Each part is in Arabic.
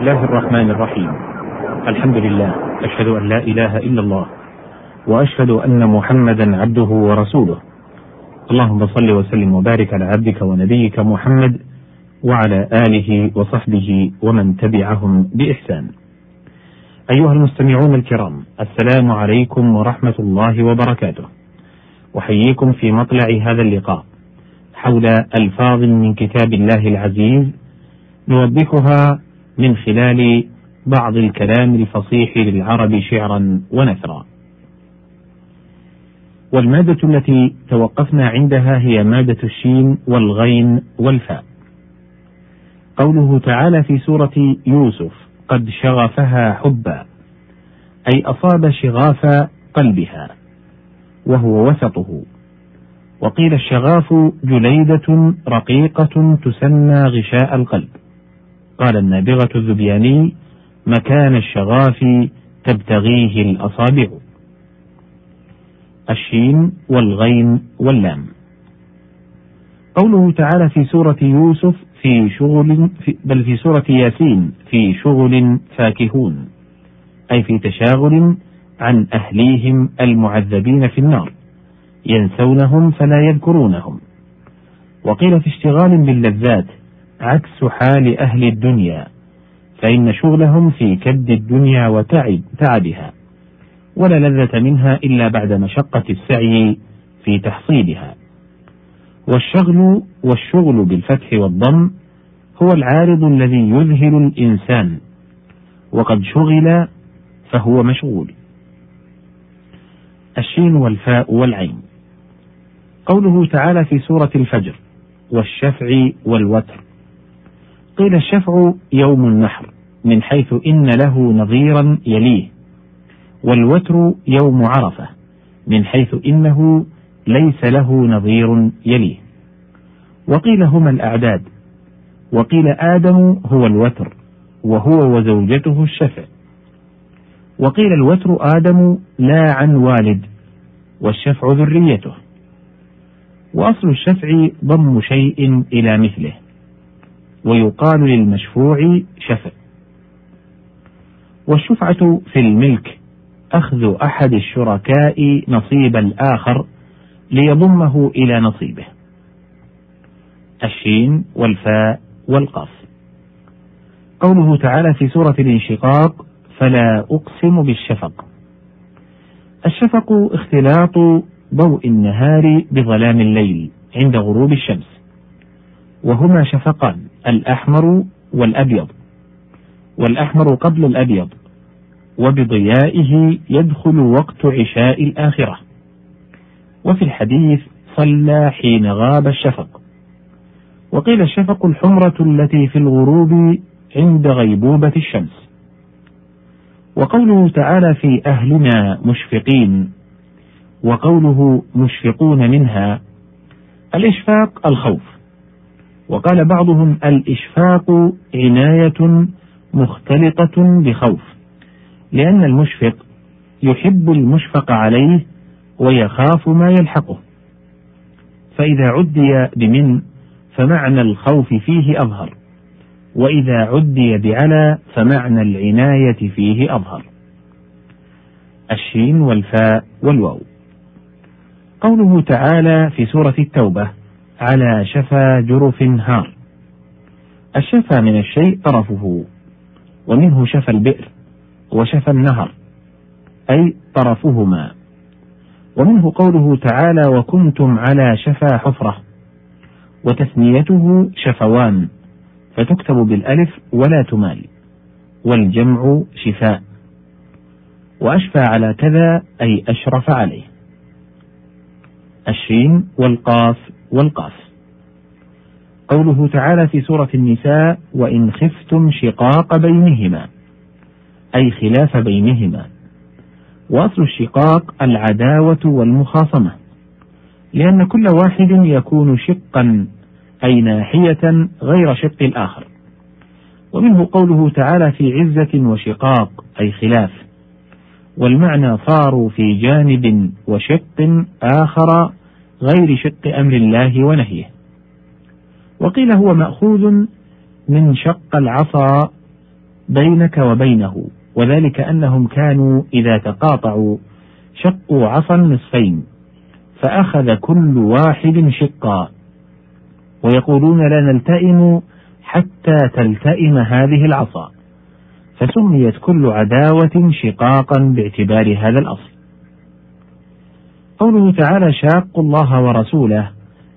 الله الرحمن الرحيم. الحمد لله. أشهد أن لا إله إلا الله. وأشهد أن محمدا عبده ورسوله. اللهم صل وسلم وبارك على عبدك ونبيك محمد وعلى آله وصحبه ومن تبعهم بإحسان. أيها المستمعون الكرام السلام عليكم ورحمة الله وبركاته. أحييكم في مطلع هذا اللقاء حول ألفاظ من كتاب الله العزيز نوضحها من خلال بعض الكلام الفصيح للعرب شعرا ونثرا. والمادة التي توقفنا عندها هي مادة الشين والغين والفاء. قوله تعالى في سورة يوسف: قد شغفها حبا، أي أصاب شغاف قلبها، وهو وسطه. وقيل الشغاف جليدة رقيقة تسمى غشاء القلب. قال النابغة الذبياني مكان الشغاف تبتغيه الأصابع. الشين والغين واللام. قوله تعالى في سورة يوسف في شغل في بل في سورة ياسين في شغل فاكهون أي في تشاغل عن أهليهم المعذبين في النار ينسونهم فلا يذكرونهم. وقيل في اشتغال باللذات عكس حال أهل الدنيا فإن شغلهم في كد الدنيا وتعب تعبها ولا لذة منها إلا بعد مشقة السعي في تحصيلها. والشغل والشغل بالفتح والضم هو العارض الذي يذهل الإنسان وقد شغل فهو مشغول. الشين والفاء والعين. قوله تعالى في سورة الفجر والشفع والوتر. قيل الشفع يوم النحر من حيث إن له نظيرا يليه والوتر يوم عرفة من حيث إنه ليس له نظير يليه. وقيل هما الأعداد وقيل آدم هو الوتر وهو وزوجته الشفع. وقيل الوتر آدم لا عن والد والشفع ذريته. وأصل الشفع ضم شيء إلى مثله. ويقال للمشفوع شفع. والشفعة في الملك أخذ أحد الشركاء نصيب الآخر ليضمه إلى نصيبه. الشين والفاء والقاف. قوله تعالى في سورة الانشقاق فلا أقسم بالشفق. الشفق اختلاط ضوء النهار بظلام الليل عند غروب الشمس. وهما شفقان الأحمر والأبيض. والأحمر قبل الأبيض وبضيائه يدخل وقت عشاء الآخرة. وفي الحديث صلى حين غاب الشفق. وقيل الشفق الحمرة التي في الغروب عند غيبوبة الشمس. وقوله تعالى في أهلنا مشفقين وقوله مشفقون منها الإشفاق الخوف. وقال بعضهم الإشفاق عناية مختلطة بخوف لأن المشفق يحب المشفق عليه ويخاف ما يلحقه فإذا عدي بمن فمعنى الخوف فيه أظهر وإذا عدي بعلى فمعنى العناية فيه أظهر. الشين والفاء والواو. قوله تعالى في سورة التوبة على شفا جرف هار. الشفا من الشيء طرفه ومنه شفا البئر وشفا النهر أي طرفهما. ومنه قوله تعالى وكنتم على شفا حفرة. وتثنيته شفوان فتكتب بالألف ولا تمال. والجمع شفاء. وأشفى على كذا أي أشرف عليه. الشين والقاف والقاف قوله تعالى في سورة النساء وإن خفتم شقاق بينهما أي خلاف بينهما. وأصل الشقاق العداوة والمخاصمة لأن كل واحد يكون شقا أي ناحية غير شق الآخر. ومنه قوله تعالى في عزة وشقاق أي خلاف. والمعنى صاروا في جانب وشق آخر غير شق أمر الله ونهيه. وقيل هو مأخوذ من شق العصا بينك وبينه وذلك أنهم كانوا إذا تقاطعوا شقوا عصا نصفين فأخذ كل واحد شقا. ويقولون لا نلتئم حتى تلتئم هذه العصا فسميت كل عداوة شقاقا باعتبار هذا الأصل. قوله تعالى شاقوا الله ورسوله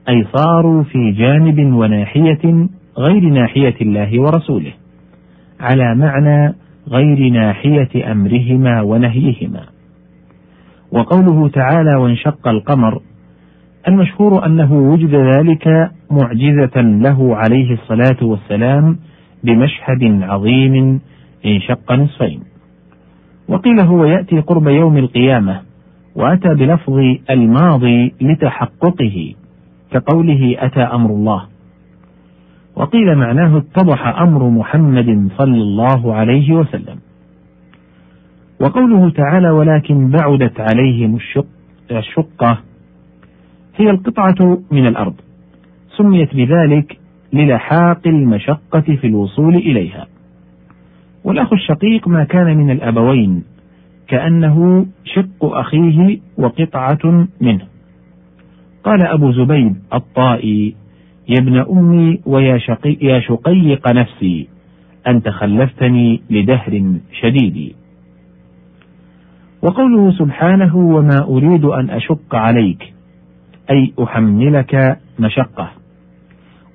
أي صاروا في جانب وناحية غير ناحية الله ورسوله على معنى غير ناحية أمرهما ونهيهما. وقوله تعالى وانشق القمر المشهور أنه وجد ذلك معجزة له عليه الصلاة والسلام بمشهد عظيم انشق نصفين. وقيل هو يأتي قرب يوم القيامة وأتى بلفظ الماضي لتحققه كقوله أتى أمر الله. وقيل معناه اتضح أمر محمد صلى الله عليه وسلم. وقوله تعالى ولكن بعدت عليهم الشق الشقة هي القطعة من الأرض سميت بذلك للحاق المشقة في الوصول إليها. والأخ الشقيق ما كان من الأبوين كأنه شق أخيه وقطعة منه. قال أبو زبيد الطائي يا ابن أمي ويا شقي يا شقيق نفسي أنت خلفتني لدهر شديد. وقوله سبحانه وما أريد أن أشق عليك أي أحملك مشقة.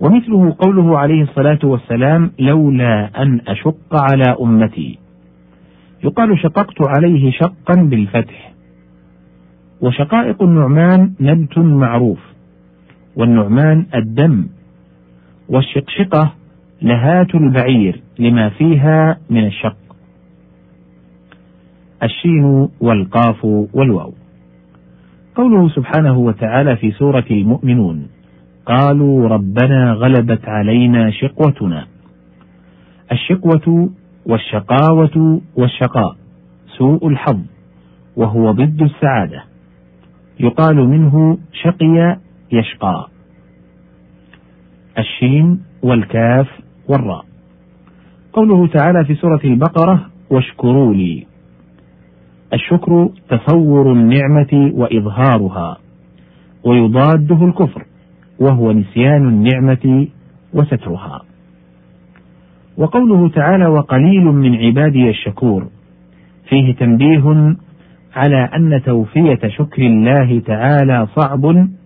ومثله قوله عليه الصلاة والسلام لولا أن أشق على أمتي. يقال شققت عليه شقا بالفتح. وشقائق النعمان نبت معروف والنعمان الدم. والشقشقة لهات البعير لما فيها من الشق. الشين والقاف والواو. قوله سبحانه وتعالى في سورة المؤمنون قالوا ربنا غلبت علينا شقوتنا. الشقوة والشقاوة والشقاء سوء الحظ وهو ضد السعادة. يقال منه شقي يشقى. الشين والكاف والراء. قوله تعالى في سورة البقرة واشكروا لي الشكر تصور النعمة وإظهارها ويضاده الكفر وهو نسيان النعمة وسترها. وقوله تعالى وقليل من عبادي الشكور. فيه تنبيه على أن توفية شكر الله تعالى صعب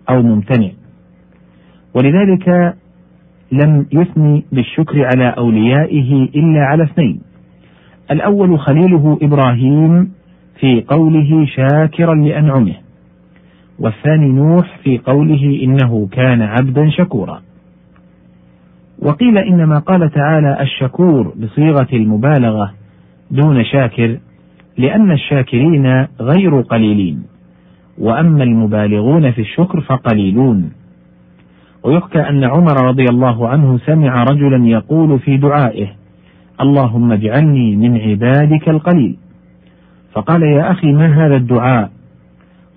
أو ممتنع. ولذلك لم يثني بالشكر على أوليائه إلا على اثنين. الأول خليله إبراهيم في قوله شاكرا لأنعمه والثاني نوح في قوله إنه كان عبدا شكورا. وقيل إنما قال تعالى الشكور بصيغة المبالغة دون شاكر لأن الشاكرين غير قليلين وأما المبالغون في الشكر فقليلون. ويحكى أن عمر رضي الله عنه سمع رجلا يقول في دعائه اللهم اجعلني من عبادك القليل. فقال يا أخي ما هذا الدعاء؟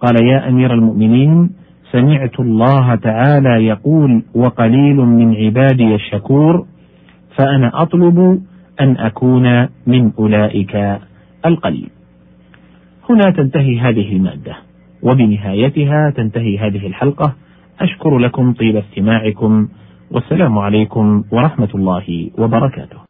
قال يا أمير المؤمنين سمعت الله تعالى يقول وقليل من عبادي الشكور فأنا أطلب أن أكون من أولئك القليل. هنا تنتهي هذه المادة وبنهايتها تنتهي هذه الحلقة. أشكر لكم طيب استماعكم والسلام عليكم ورحمة الله وبركاته.